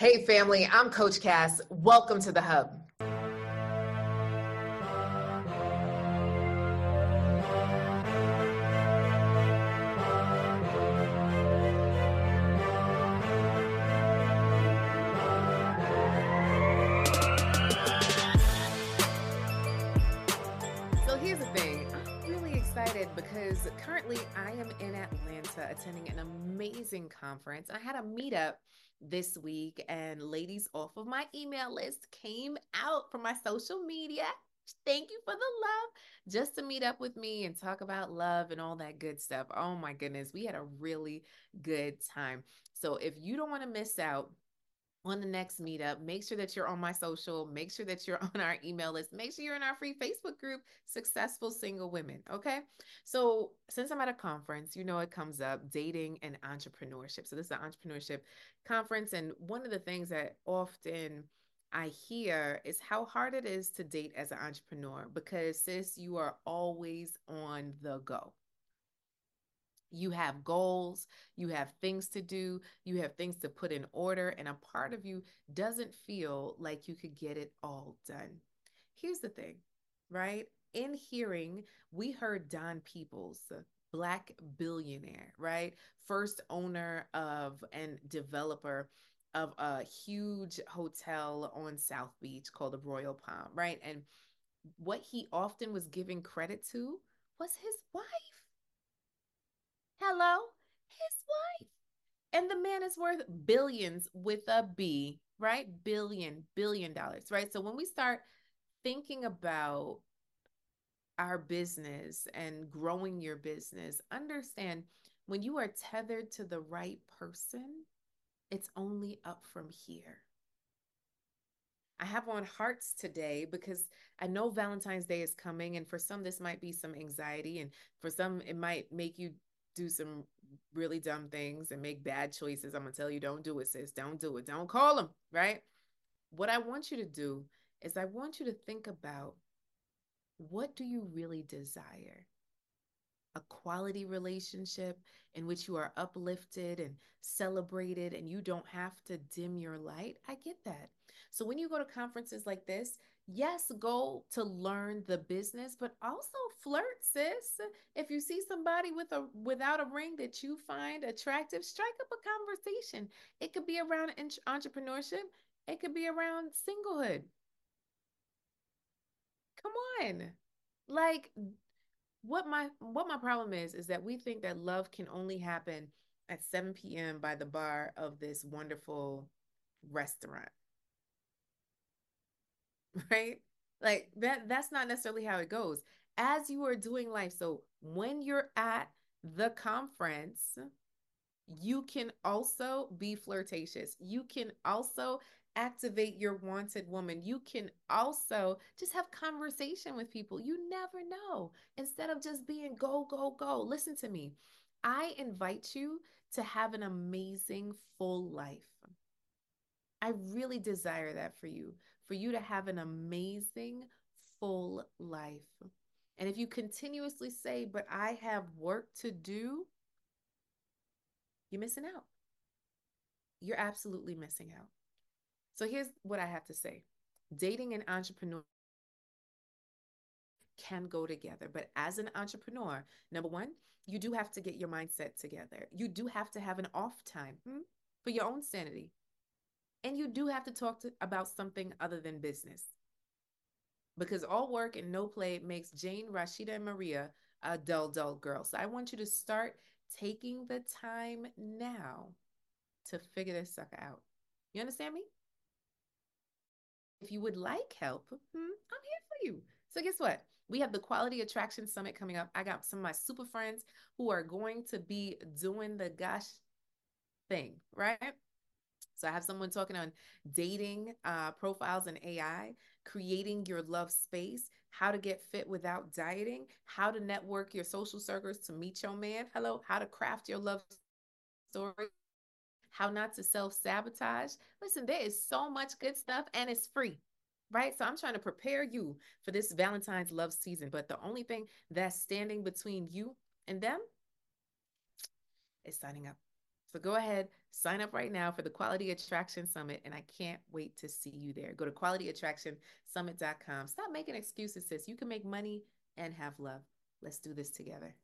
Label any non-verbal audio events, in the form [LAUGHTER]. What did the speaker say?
Hey, family, I'm Coach Cass. Welcome to the Hub. So here's the thing. I'm really excited because currently I am in Atlanta attending an amazing conference. I had a meetup this week, and ladies off of my email list came out from my social media. Thank you for the love just to meet up with me and talk about love and all that good stuff. Oh my goodness, we had a really good time. So if you don't want to miss out, on the next meetup. Make sure that you're on my social. Make sure that you're [LAUGHS] on our email list. Make sure you're in our free Facebook group, Successful Single Women. Okay. So, since I'm at a conference, you know, it comes up dating and entrepreneurship. So, this is an entrepreneurship conference. And one of the things that often I hear is how hard it is to date as an entrepreneur because, sis, you are always on the go you have goals, you have things to do, you have things to put in order, and a part of you doesn't feel like you could get it all done. Here's the thing, right? In hearing, we heard Don Peebles, the black billionaire, right? First owner of and developer of a huge hotel on South Beach called the Royal Palm, right? And what he often was giving credit to was his wife Hello, his wife. And the man is worth billions with a B, right? Billion, billion dollars, right? So when we start thinking about our business and growing your business, understand when you are tethered to the right person, it's only up from here. I have on hearts today because I know Valentine's Day is coming, and for some, this might be some anxiety, and for some, it might make you do some really dumb things and make bad choices, I'm gonna tell you, don't do it, sis. Don't do it. Don't call them, right? What I want you to do is I want you to think about what do you really desire? A quality relationship in which you are uplifted and celebrated and you don't have to dim your light. I get that. So when you go to conferences like this, yes, go to learn the business, but also flirt, sis. If you see somebody with a without a ring that you find attractive, strike up a conversation. It could be around entrepreneurship, it could be around singlehood. Come on. Like what my what my problem is is that we think that love can only happen at 7 p.m. by the bar of this wonderful restaurant [LAUGHS] right? Like that that's not necessarily how it goes. As you are doing life, so when you're at the conference, you can also be flirtatious. You can also activate your wanted woman. You can also just have conversation with people. You never know. Instead of just being go, go, go, listen to me. I invite you to have an amazing full life. I really desire that for you for you to have an amazing, full life. And if you continuously say, but I have work to do, you're missing out. You're absolutely missing out. So here's what I have to say dating an entrepreneur can go together. But as an entrepreneur, number one, you do have to get your mindset together. You do have to have an off time hmm, for your own sanity. And you do have to talk to, about something other than business. Because all work and no play makes Jane, Rashida, and Maria a dull, dull girl. So I want you to start taking the time now to figure this sucker out. You understand me? If you would like help, hmm, I'm here for you. So guess what? We have the Quality Attraction Summit coming up. I got some of my super friends who are going to be doing the gosh thing, right? So I have someone talking on dating uh, profiles and AI, creating your love space, how to get fit without dieting, how to network your social circles to meet your man. Hello, how to craft your love story, how not to self sabotage. Listen, there is so much good stuff and it's free. Right. So I'm trying to prepare you for this Valentine's love season. But the only thing that's standing between you and them is signing up. So go ahead, sign up right now for the Quality Attraction Summit, and I can't wait to see you there. Go to qualityattractionsummit.com. Stop making excuses, sis. You can make money and have love. Let's do this together.